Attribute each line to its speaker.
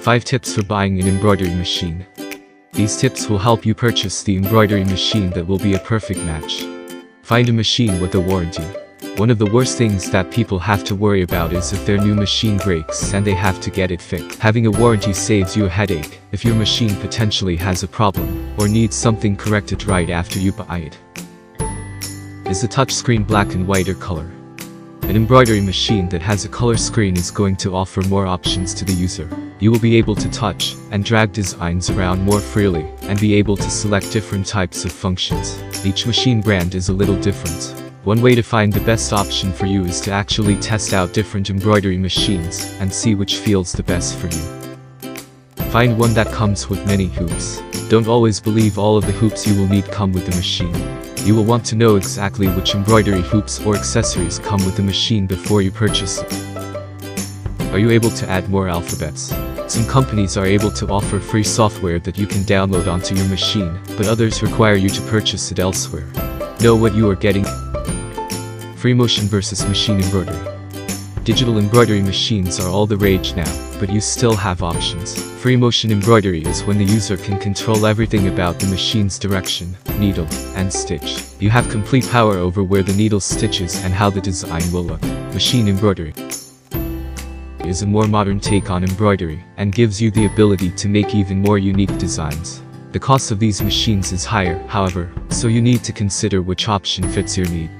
Speaker 1: 5 tips for buying an embroidery machine. These tips will help you purchase the embroidery machine that will be a perfect match. Find a machine with a warranty. One of the worst things that people have to worry about is if their new machine breaks and they have to get it fixed. Having a warranty saves you a headache if your machine potentially has a problem or needs something corrected right after you buy it. Is the touchscreen black and white or color? An embroidery machine that has a color screen is going to offer more options to the user. You will be able to touch and drag designs around more freely and be able to select different types of functions. Each machine brand is a little different. One way to find the best option for you is to actually test out different embroidery machines and see which feels the best for you. Find one that comes with many hoops. Don't always believe all of the hoops you will need come with the machine. You will want to know exactly which embroidery hoops or accessories come with the machine before you purchase it. Are you able to add more alphabets? Some companies are able to offer free software that you can download onto your machine, but others require you to purchase it elsewhere. Know what you are getting. Free motion versus machine embroidery. Digital embroidery machines are all the rage now, but you still have options. Free motion embroidery is when the user can control everything about the machine's direction, needle, and stitch. You have complete power over where the needle stitches and how the design will look. Machine embroidery is a more modern take on embroidery and gives you the ability to make even more unique designs. The cost of these machines is higher, however, so you need to consider which option fits your need.